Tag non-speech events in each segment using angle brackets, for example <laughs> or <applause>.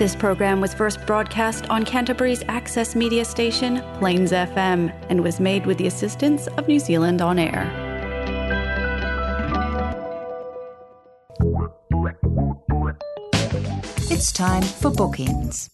This program was first broadcast on Canterbury's access media station, Plains FM, and was made with the assistance of New Zealand On Air. It's time for Bookenz.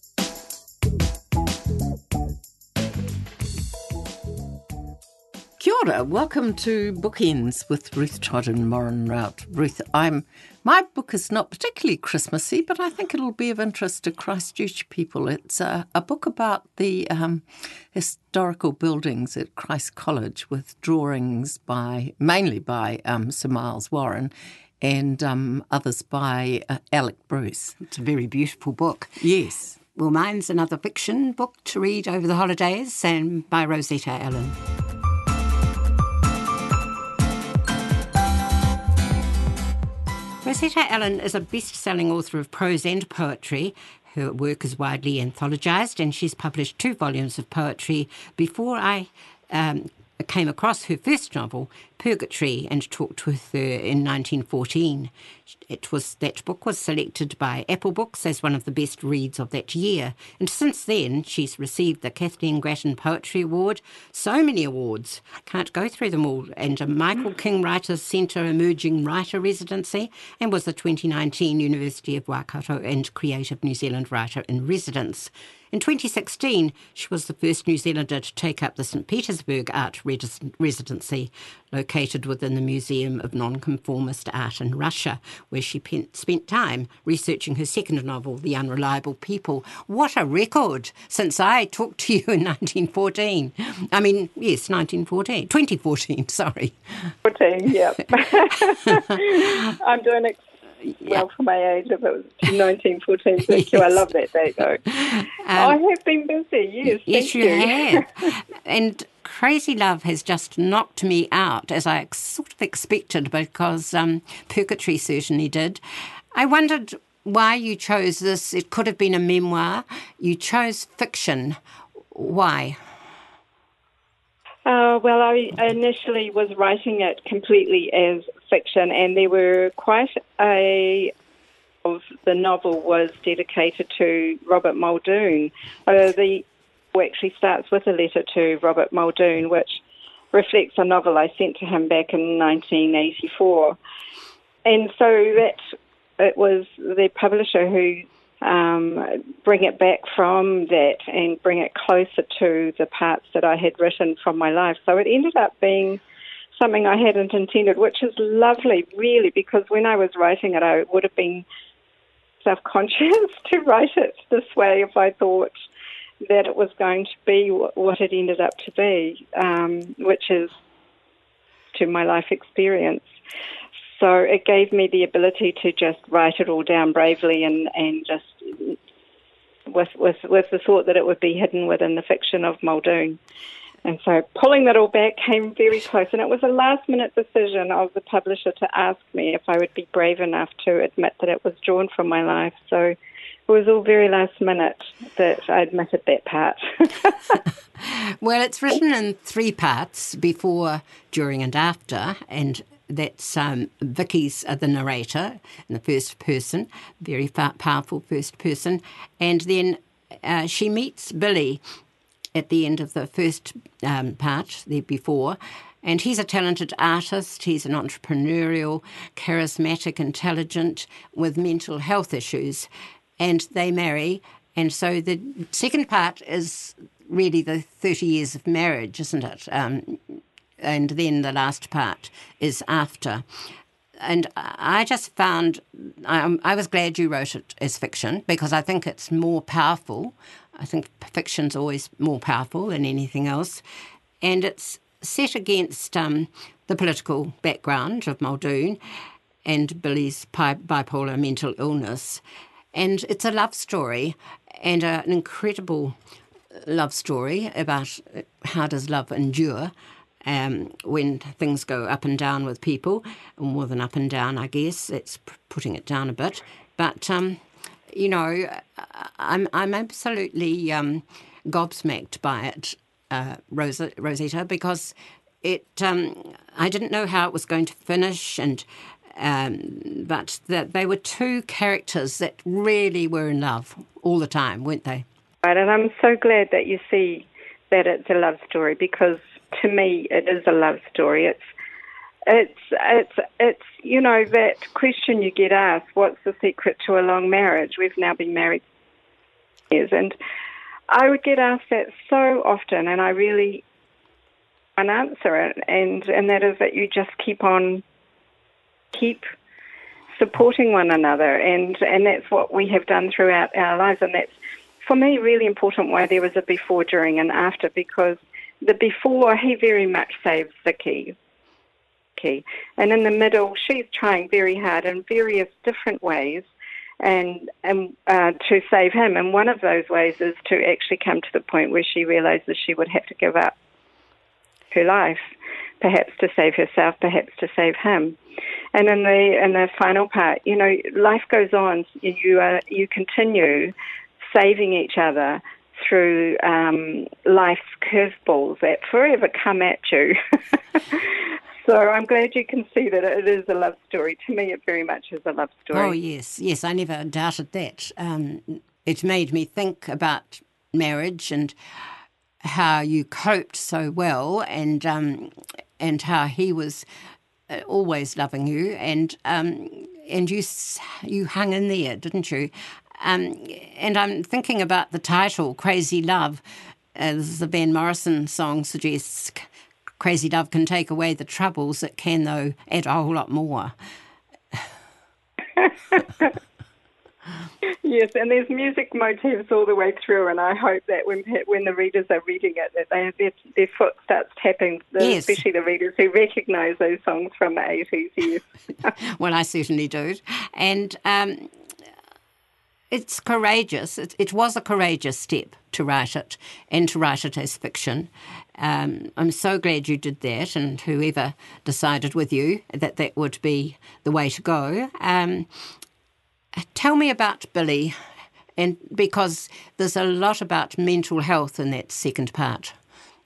Kia ora, welcome to Bookenz with Ruth Todd and Morrin Rout. Ruth, I'm my book is not particularly Christmassy, but I think it'll be of interest to Christchurch people. It's a, a book about the um, historical buildings at Christ College with drawings by mainly by um, Sir Miles Warren and um, others by uh, Alec Bruce. It's a very beautiful book. Yes. Well, mine's another fiction book to read over the holidays and by Rosetta Allan. Rosetta Allan is a best selling author of prose and poetry. Her work is widely anthologised, and she's published two volumes of poetry before I um, came across her first novel, Purgatory, and talked with her in 1914. It was that book was selected by Apple Books as one of the best reads of that year, and since then she's received the Kathleen Grattan Poetry Award. So many awards, I can't go through them all, and a Michael mm. King Writers Centre Emerging Writer Residency, and was the 2019 University of Waikato and Creative New Zealand Writer in Residence. In 2016, she was the first New Zealander to take up the St Petersburg Art Residency, located within the Museum of Nonconformist Art in Russia, where she spent time researching her second novel, The Unreliable People. What a record since I talked to you in 1914. I mean, yes, 1914, 2014, <laughs> sorry. 14, yeah. <laughs> I'm doing it well for my age if it was 1914. Thank yes. you. I love that date though. Um, I have been busy, yes. Yes, you, you have. <laughs> and Crazy Love has just knocked me out as I sort of expected because um, Purgatory certainly did. I wondered why you chose this. It could have been a memoir. You chose fiction. Why? Uh, well, I initially was writing it completely as fiction, and there were quite a of the novel was dedicated to Robert Muldoon. Uh, the actually starts with a letter to Robert Muldoon, which reflects a novel I sent to him back in 1984. And so that it was the publisher who um, bring it back from that and bring it closer to the parts that I had written from my life. So it ended up being something I hadn't intended, which is lovely, really, because when I was writing it, I would have been self conscious <laughs> to write it this way if I thought that it was going to be what it ended up to be, um, which is to my life experience. So it gave me the ability to just write it all down bravely and, and just with, with, with the thought that it would be hidden within the fiction of Muldoon. And so pulling that all back came very close. And it was a last minute decision of the publisher to ask me if I would be brave enough to admit that it was drawn from my life. So it was all very last minute that I admitted that part. <laughs> well, it's written in three parts before, during, and after. And that's um, Vicky's uh, the narrator in the first person, very powerful first person, and then uh, she meets Billy at the end of the first um, part there before. And he's a talented artist, he's an entrepreneurial, charismatic, intelligent with mental health issues. And they marry. And so the second part is really the 30 years of marriage, isn't it? Um, and then the last part is after. And I just found, I, I was glad you wrote it as fiction because I think it's more powerful. I think fiction's always more powerful than anything else. And it's set against um, the political background of Muldoon and Billy's bipolar mental illness. And it's a love story and a, an incredible love story about how does love endure um, when things go up and down with people, more than up and down, I guess. It's putting it down a bit. But, um, you know, I'm, I'm absolutely um, gobsmacked by it, uh, Rosa, Rosetta, because it um, I didn't know how it was going to finish and um, but that they were two characters that really were in love all the time, weren't they? Right, and I'm so glad that you see that it's a love story because to me it is a love story. It's it's it's it's you know that question you get asked, what's the secret to a long marriage? We've now been married years and I would get asked that so often and I really an answer it and and that is that you just keep on keep supporting one another and and that's what we have done throughout our lives and that's for me really important why there was a before during and after because the before he very much saves Vicky key and in the middle she's trying very hard in various different ways and and uh, to save him and one of those ways is to actually come to the point where she realizes she would have to give up her life perhaps to save herself, perhaps to save him. And in the in the final part, you know, life goes on. You are you continue saving each other through um, life's curveballs that forever come at you. <laughs> so I'm glad you can see that it is a love story. To me, it very much is a love story. Oh yes, yes, I never doubted that. Um, it made me think about marriage and how you coped so well, and um, and how he was uh, always loving you, and um, and you you hung in there, didn't you? Um, and I'm thinking about the title, "Crazy Love," as the Van Morrison song suggests. Crazy love can take away the troubles. It can, though, add a whole lot more. yes, and there's music motifs all the way through, and I hope that when when the readers are reading it, that they, their, their foot starts tapping, the, yes. especially the readers who recognise those songs from the 80s. Yes. <laughs> well, I certainly do, and. Um, it's courageous. It, it, was a courageous step to write it and to write it as fiction. Um, I'm so glad you did that, and whoever decided with you that that would be the way to go. Um, Tell me about Billy, and because there's a lot about mental health in that second part.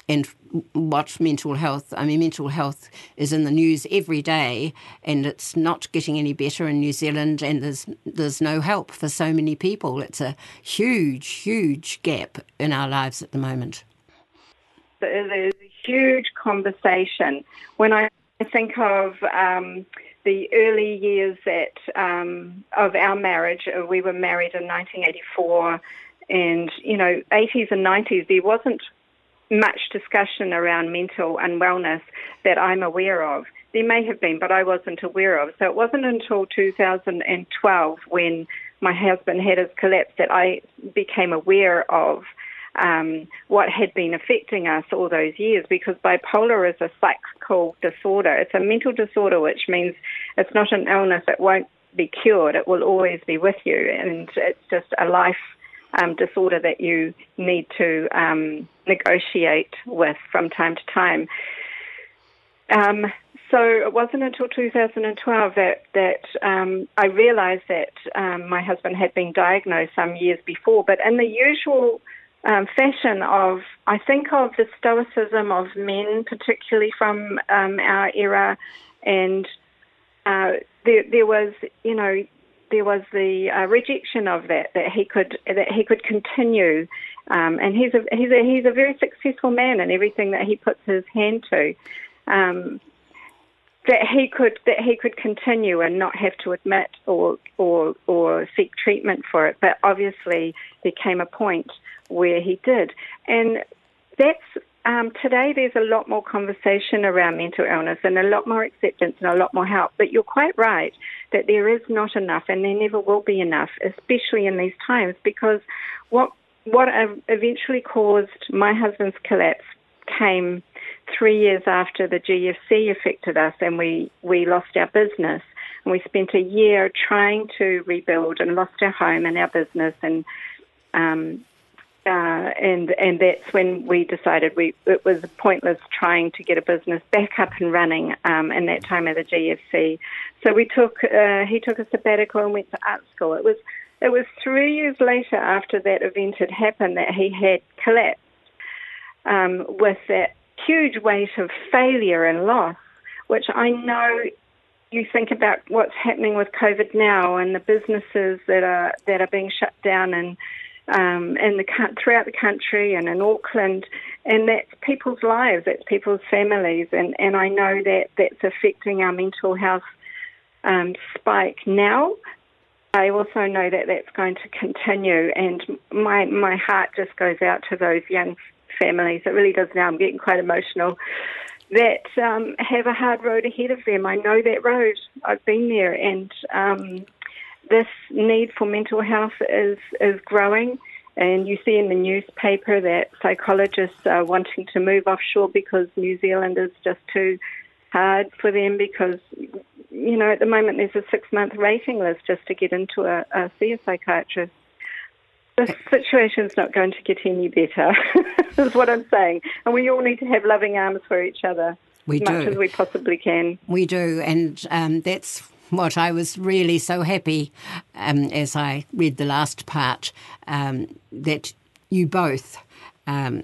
And what mental health, I mean, mental health is in the news every day, and it's not getting any better in New Zealand, and there's, there's no help for so many people. It's a huge, huge gap in our lives at the moment. There's a huge conversation. When I think of um, the early years that um, of our marriage. Uh, we were married in 1984, and you know, 80s and 90s. There wasn't much discussion around mental and wellness that I'm aware of. There may have been, but I wasn't aware of. So it wasn't until 2012 when my husband had his collapse that I became aware of um, what had been affecting us all those years because bipolar is a psychical disorder. It's a mental disorder, which means it's not an illness, it won't be cured, it will always be with you, and it's just a life um, disorder that you need to um, negotiate with from time to time. Um, so it wasn't until 2012 that that um, I realised that um, my husband had been diagnosed some years before. But in the usual um, fashion of, I think of the stoicism of men, particularly from our era, and uh, there, there was, you know, there was the uh, rejection of that that he could that he could continue, um, and he's a he's a he's a very successful man in everything that he puts his hand to. Um, that he could that he could continue and not have to admit or or or seek treatment for it. But obviously, there came a point where he did, and that's um, today. There's a lot more conversation around mental illness and a lot more acceptance and a lot more help. But you're quite right that there is not enough, and there never will be enough, especially in these times, because what what eventually caused my husband's collapse came three years after the GFC affected us and we, we lost our business. And we spent a year trying to rebuild and lost our home and our business and um, uh, and and that's when we decided we it was pointless trying to get a business back up and running um, in that time of the GFC. So we took uh, he took a sabbatical and went to art school. It was it was three years later after that event had happened that he had collapsed um, with that huge weight of failure and loss, which I know you think about what's happening with COVID now and the businesses that are that are being shut down and um, in the throughout the country and in Auckland, and that's people's lives, that's people's families, and, and I know that that's affecting our mental health um, spike now. I also know that that's going to continue, and my my heart just goes out to those young families. It really does now. I'm getting quite emotional. That um, have a hard road ahead of them. I know that road. I've been there, and um, this need for mental health is is growing. And you see in the newspaper that psychologists are wanting to move offshore because New Zealand is just too hard for them because, you know, at the moment there's a six month waiting list just to get into a, a see a psychiatrist. The situation's not going to get any better, <laughs> is what I'm saying. And we all need to have loving arms for each other we as do. much as we possibly can. We do, and um, that's what I was really so happy um, as I read the last part um, that you both um,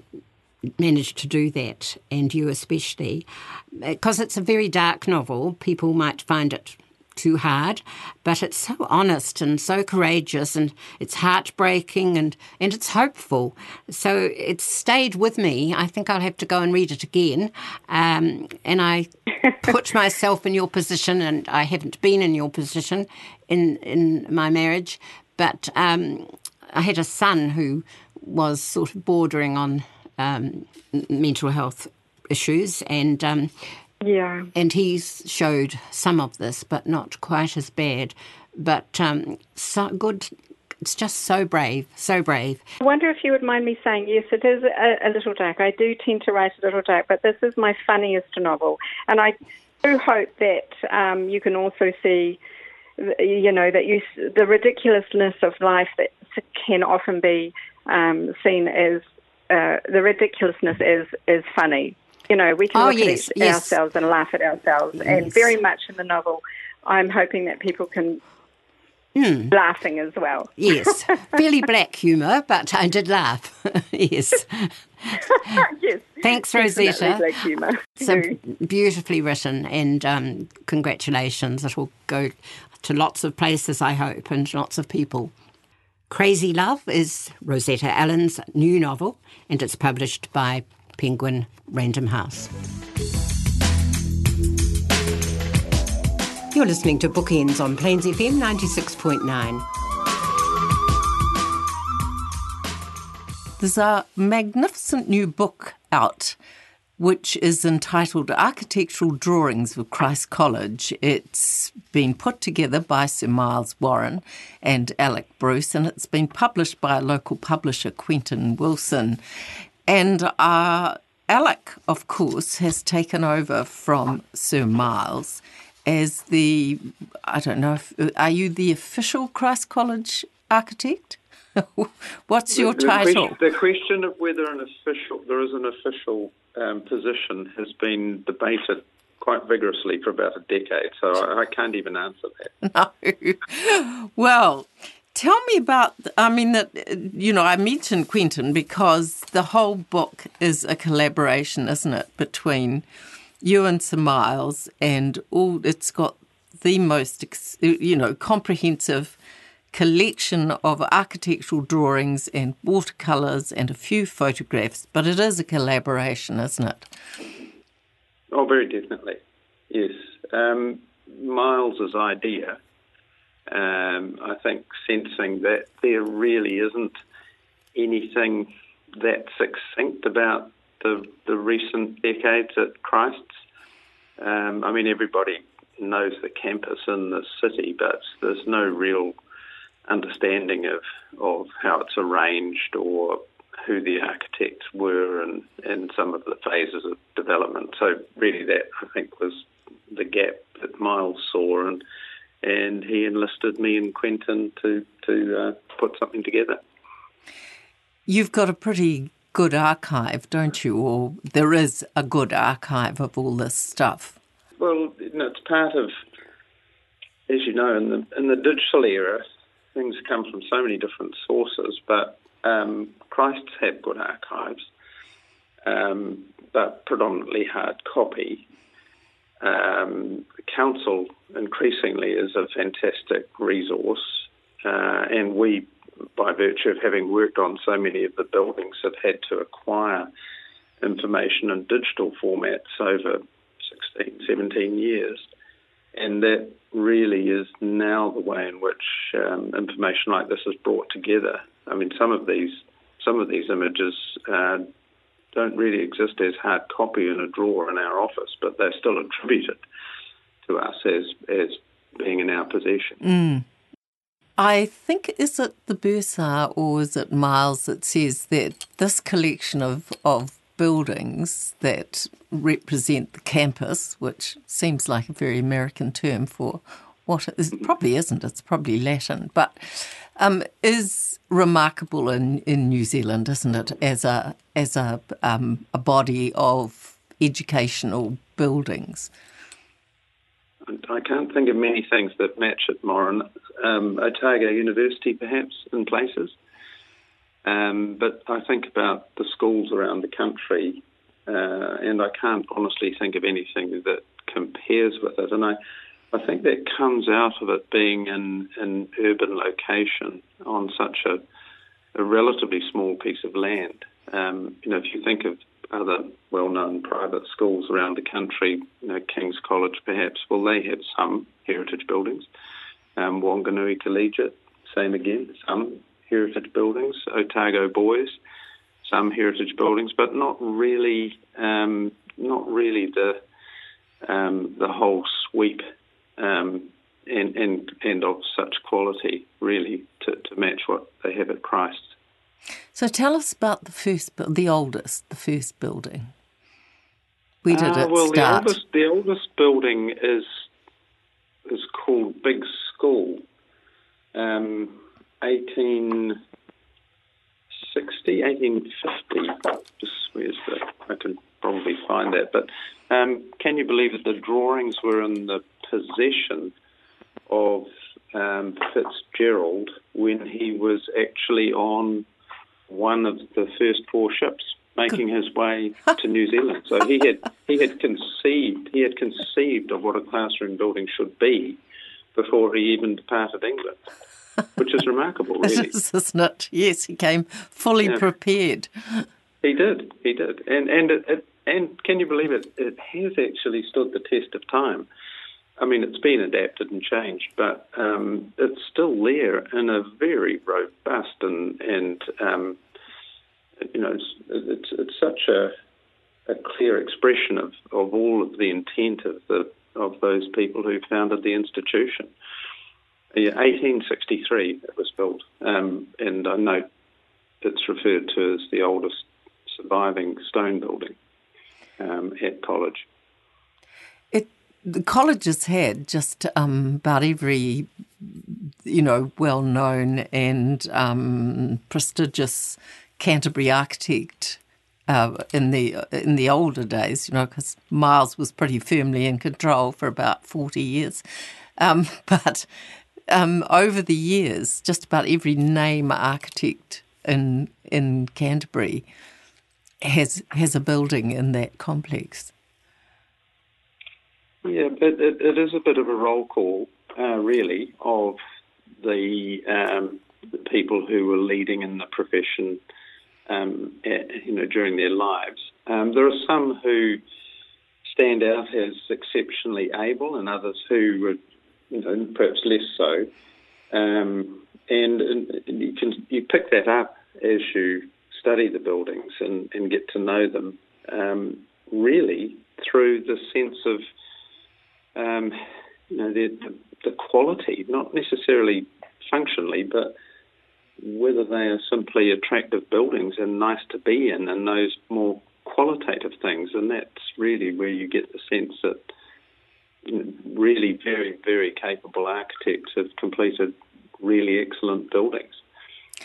managed to do that, and you especially, because it's a very dark novel. People might find it too hard, but it's so honest and so courageous and it's heartbreaking and, and it's hopeful. So it's stayed with me. I think I'll have to go and read it again. Um, and I <laughs> put myself in your position, and I haven't been in your position in, in my marriage, but um, I had a son who was sort of bordering on um, mental health issues and um, yeah. And he's showed some of this, but not quite as bad. But um, so good. It's just so brave, so brave. I wonder if you would mind me saying, yes, it is a, a little dark. I do tend to write a little dark, but this is my funniest novel. And I do hope that um, you can also see, you know, that you, the ridiculousness of life that can often be um, seen as, uh, the ridiculousness is, is funny you know, we can oh, look yes, at yes. ourselves and laugh at ourselves. Yes. And very much in the novel, I'm hoping that people can mm. laughing as well. Yes, <laughs> fairly black humour, but I did laugh. <laughs> yes. <laughs> yes. Thanks, Rosetta. Black humour. So beautifully written, and um, congratulations. It will go to lots of places, I hope, and lots of people. Crazy Love is Rosetta Allan's new novel, and it's published by Penguin Random House. You're listening to Bookenz on Plains FM 96.9. There's a magnificent new book out which is entitled Architectural Drawings of Christ College. It's been put together by Sir Miles Warren and Alec Bruce, and it's been published by a local publisher, Quentin Wilson. And uh, Alec, of course, has taken over from Sir Miles as the, I don't know, if, are you the official Christ College architect? <laughs> What's your the, the title? Question, the question of whether an official, there is an official um, position has been debated quite vigorously for about a decade, so I, I can't even answer that. <laughs> No. Well, Tell me about, I mean, that, you know, I mentioned Quentin because the whole book is a collaboration, isn't it, between you and Sir Miles, and all it's got the most, you know, comprehensive collection of architectural drawings and watercolours and a few photographs, but it is a collaboration, isn't it? Oh, very definitely, yes. Um, Miles's idea um, I think sensing that there really isn't anything that succinct about the the recent decades at Christ's. Um, I mean, everybody knows the campus in the city, but there's no real understanding of of how it's arranged or who the architects were and, and some of the phases of development. So really, that I think was the gap that Miles saw and and he enlisted me and Quentin to to uh, put something together. You've got a pretty good archive, don't you? Or there is a good archive of all this stuff. Well, you know, it's part of, as you know, in the in the digital era, things come from so many different sources. But um, Christ's had good archives, um, but predominantly hard copy. Um, council increasingly is a fantastic resource, uh, and we by virtue of having worked on so many of the buildings, have had to acquire information in digital formats over 16, 17 years. And that really is now the way in which um, information like this is brought together. I mean, some of these some of these images uh, don't really exist as hard copy in a drawer in our office, but they're still attributed to us as as being in our possession. Mm. I think is it the Bursar or is it Miles that says that this collection of, of buildings that represent the campus, which seems like a very American term for what it is, probably isn't, it's probably Latin, but um, is remarkable in, in New Zealand, isn't it, as a, as a, um, a body of educational buildings? I can't think of many things that match it, Morrin. Um, Otago University, perhaps, in places. Um, but I think about the schools around the country, uh, and I can't honestly think of anything that compares with it. And I, I think that comes out of it being in an urban location on such a, a relatively small piece of land. Um, you know, if you think of other well-known private schools around the country, you know, King's College perhaps, well, they have some heritage buildings. Um, Wanganui Collegiate, same again, some heritage buildings, Otago Boys, some heritage buildings, but not really, um, not really the um, the whole sweep um, and, and and of such quality, really, to, to match what they have at Christ. So tell us about the first, the oldest, the first building. Where did uh, it well, start? The oldest, the oldest building is is called Big School. Um, 1860, 1850. Just where's the? I can probably find that. But um, can you believe that the drawings were in the possession of um, Fitzgerald when he was actually on one of the first four ships making his way to New Zealand. So he had he had conceived he had conceived of what a classroom building should be before he even departed England which is remarkable, really. <laughs> it is, isn't it? Yes, he came fully yeah. prepared. He did, he did, and and it, it, and can you believe it? It has actually stood the test of time. I mean, it's been adapted and changed, but um, it's still there in a very robust and and um, you know, it's, it's, it's such a a clear expression of, of all of the intent of the of those people who founded the institution. Yeah, 1863 it was built, um, and I note it's referred to as the oldest surviving stone building um, at college. The college has had just um, about every, you know, well-known and um, prestigious Canterbury architect uh, in the in the older days, you know, because Miles was pretty firmly in control for about forty years. Um, <laughs> but um, over the years, just about every name architect in in Canterbury has has a building in that complex. Yeah, it, it, it is a bit of a roll call, uh, really, of the, um, the people who were leading in the profession, um, at, you know, during their lives. Um, there are some who stand out as exceptionally able, and others who were you know, perhaps less so. Um, and, and, you can you pick that up as you study the buildings and, and get to know them. Um, really, through the sense of um, you know the, the, the quality, not necessarily functionally, but whether they are simply attractive buildings and nice to be in, and those more qualitative things. And that's really where you get the sense that really very, very capable architects have completed really excellent buildings.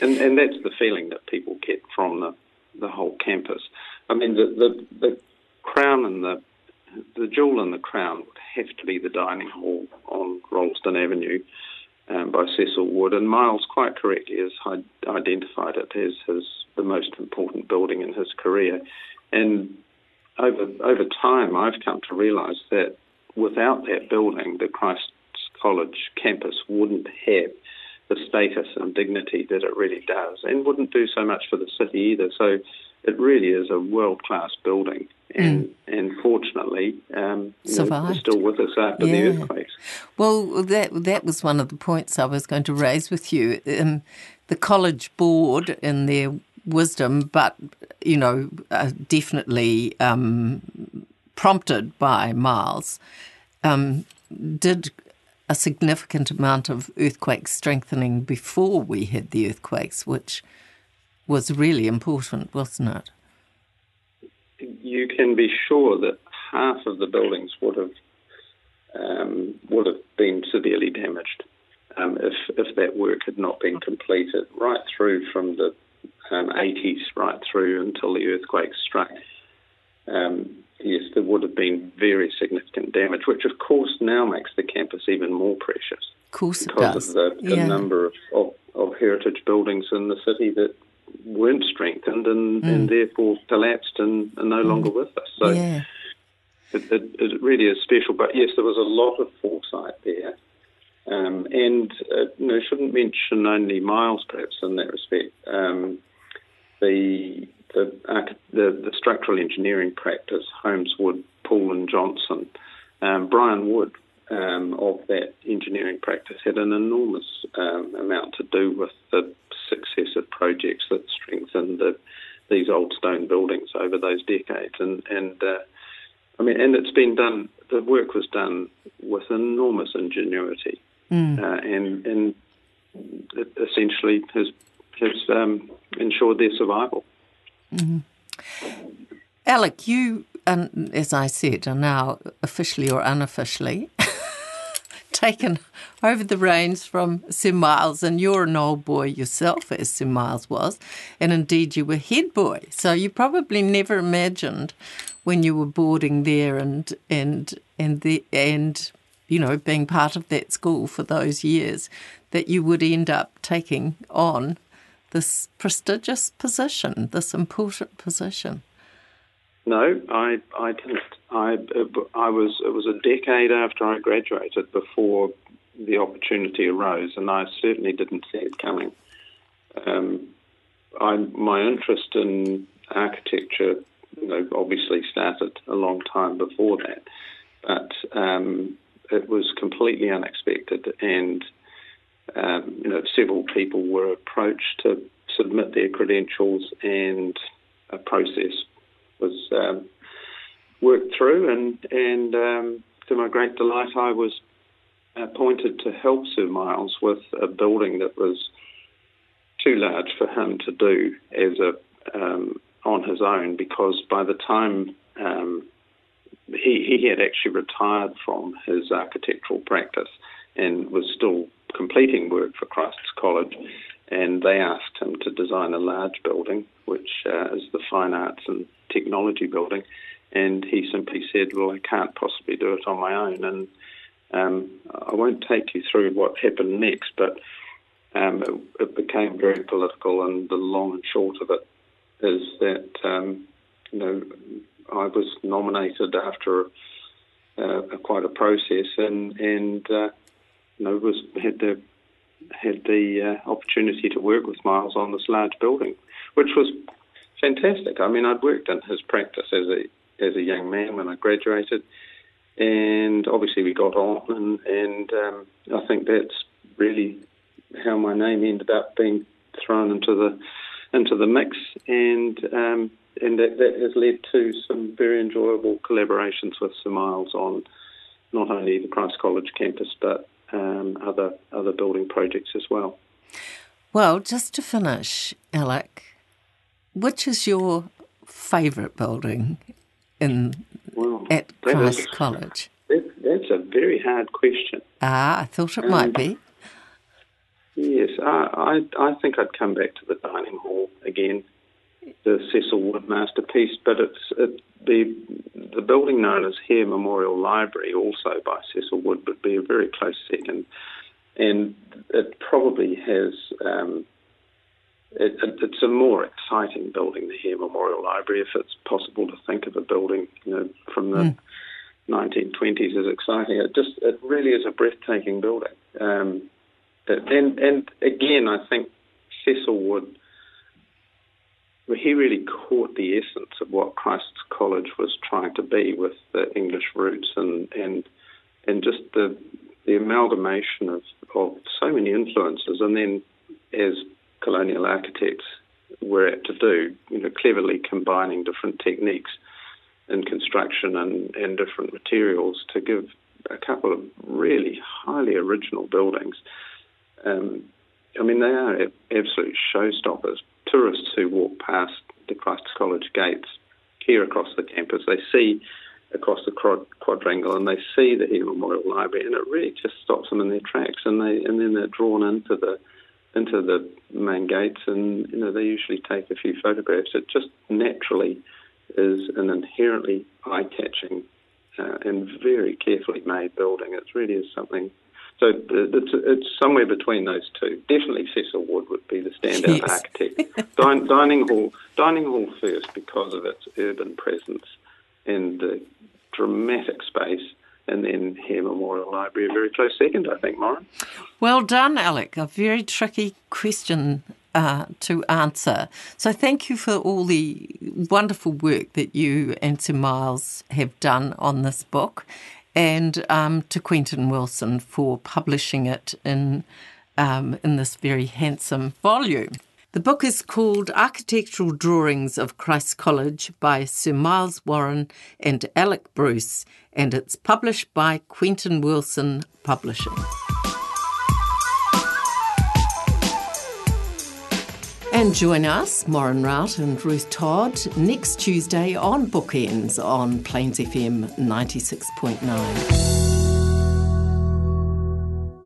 And, and that's the feeling that people get from the, the whole campus. I mean, the, the, the crown and the, the jewel in the crown would have to be the dining hall on Rolleston Avenue um, by Cecil Wood. And Miles quite correctly has identified it as his, the most important building in his career. And over, over time, I've come to realise that without that building, the Christ's College campus wouldn't have the the status and dignity that it really does, and wouldn't do so much for the city either. So it really is a world class building, and mm. and fortunately, um, survived. Know, still with us after yeah. the earthquakes. Well, that that was one of the points I was going to raise with you. Um, the college board, in their wisdom, but you know, uh, definitely um, prompted by Miles, um, did a significant amount of earthquake strengthening before we had the earthquakes, which was really important, wasn't it? You can be sure that half of the buildings would have um, would have been severely damaged um, if if that work had not been completed, right through from the um, 80s right through until the earthquake struck. Um, yes, there would have been very significant damage, which of course now makes the campus even more precious. Of course, because of the, the yeah. number of, of, of, heritage buildings in the city that weren't strengthened and, mm. and therefore collapsed and are no mm. longer with us. So yeah. it, it, it, really is special. But yes, there was a lot of foresight there. Um, and uh, you know, shouldn't mention only Miles perhaps in that respect. Um, the the, the, the structural engineering practice, Holmes Wood, Poole and Johnson, um, Brian Wood um, of that engineering practice had an enormous um, amount to do with the successive projects that strengthened the, these old stone buildings over those decades. And, and uh, I mean, and it's been done. The work was done with enormous ingenuity, mm. uh, and and it essentially has has um, ensured their survival. Mm-hmm. Alec, you, um, as I said, are now officially or unofficially taken over the reins from Sir Miles, and you're an old boy yourself, as Sir Miles was, and indeed you were head boy. So you probably never imagined when you were boarding there and and and the and you know being part of that school for those years that you would end up taking on this prestigious position, this important position? No, I I didn't. I I was it was a decade after I graduated before the opportunity arose, and I certainly didn't see it coming. Um, I my interest in architecture, you know, obviously started a long time before that, but um, it was completely unexpected and um, you know, several people were approached to submit their credentials, and a process was um, worked through. And, and um, to my great delight, I was appointed to help Sir Miles with a building that was too large for him to do as a um, on his own because by the time um, he, he had actually retired from his architectural practice and was still completing work for Christ's College, and they asked him to design a large building, which uh, is the Fine Arts and Technology Building, and he simply said, "Well, I can't possibly do it on my own." And um, I won't take you through what happened next, but um, it, it, became very political, and the long and short of it is that um, you know I was nominated after uh, quite a process, and and uh, you know, was had the had the uh, opportunity to work with Miles on this large building, which was fantastic. I mean, I'd worked in his practice as a as a young man when I graduated, and obviously we got on, and and um, I think that's really how my name ended up being thrown into the into the mix, and um, and that, that has led to some very enjoyable collaborations with Sir Miles on not only the Christ College campus but um, other other building projects as well. Well, just to finish, Alec, which is your favourite building in well, at Christ is, College? That, that's a very hard question. Ah, I thought it um, might be. Yes, I, I, I think I'd come back to the dining hall again, the Cecil Wood masterpiece. But it's it, the the building known as Hare Memorial Library, also by Cecil Wood, would be a very close second, and it probably has. Um, it, it's a more exciting building, the Hare Memorial Library, if it's possible to think of a building, you know, from the mm. 1920s as exciting. It just, it really is a breathtaking building. Um, and and again, I think Cecil Wood he really caught the essence of what Christ's College was trying to be with the English roots and and and just the the amalgamation of, of so many influences and then as colonial architects were apt to do, you know, cleverly combining different techniques in construction and, and different materials to give a couple of really highly original buildings. Um, I mean, they are absolute showstoppers. Tourists who walk past the Christ's College gates here across the campus, they see across the quadrangle and they see the Hare Memorial Library, and it really just stops them in their tracks, and they and then they're drawn into the into the main gates, and you know they usually take a few photographs. It just naturally is an inherently eye-catching uh, and very carefully made building. It really is something so it's, it's somewhere between those two. Definitely Cecil Wood would be the standout yes. architect. Din- dining hall, dining hall first because of its urban presence and the dramatic space, and then Hare Memorial Library, a very close second, I think, Morrin. Well done, Alec. A very tricky question uh, to answer. So thank you for all the wonderful work that you and Sir Miles have done on this book and um, to Quentin Wilson for publishing it in, um, in this very handsome volume. The book is called Architectural Drawings of Christ's College by Sir Miles Warren and Alec Bruce, and it's published by Quentin Wilson Publishing. And join us, Maureen Rout and Ruth Todd, next Tuesday on Bookenz on Plains FM 96.9.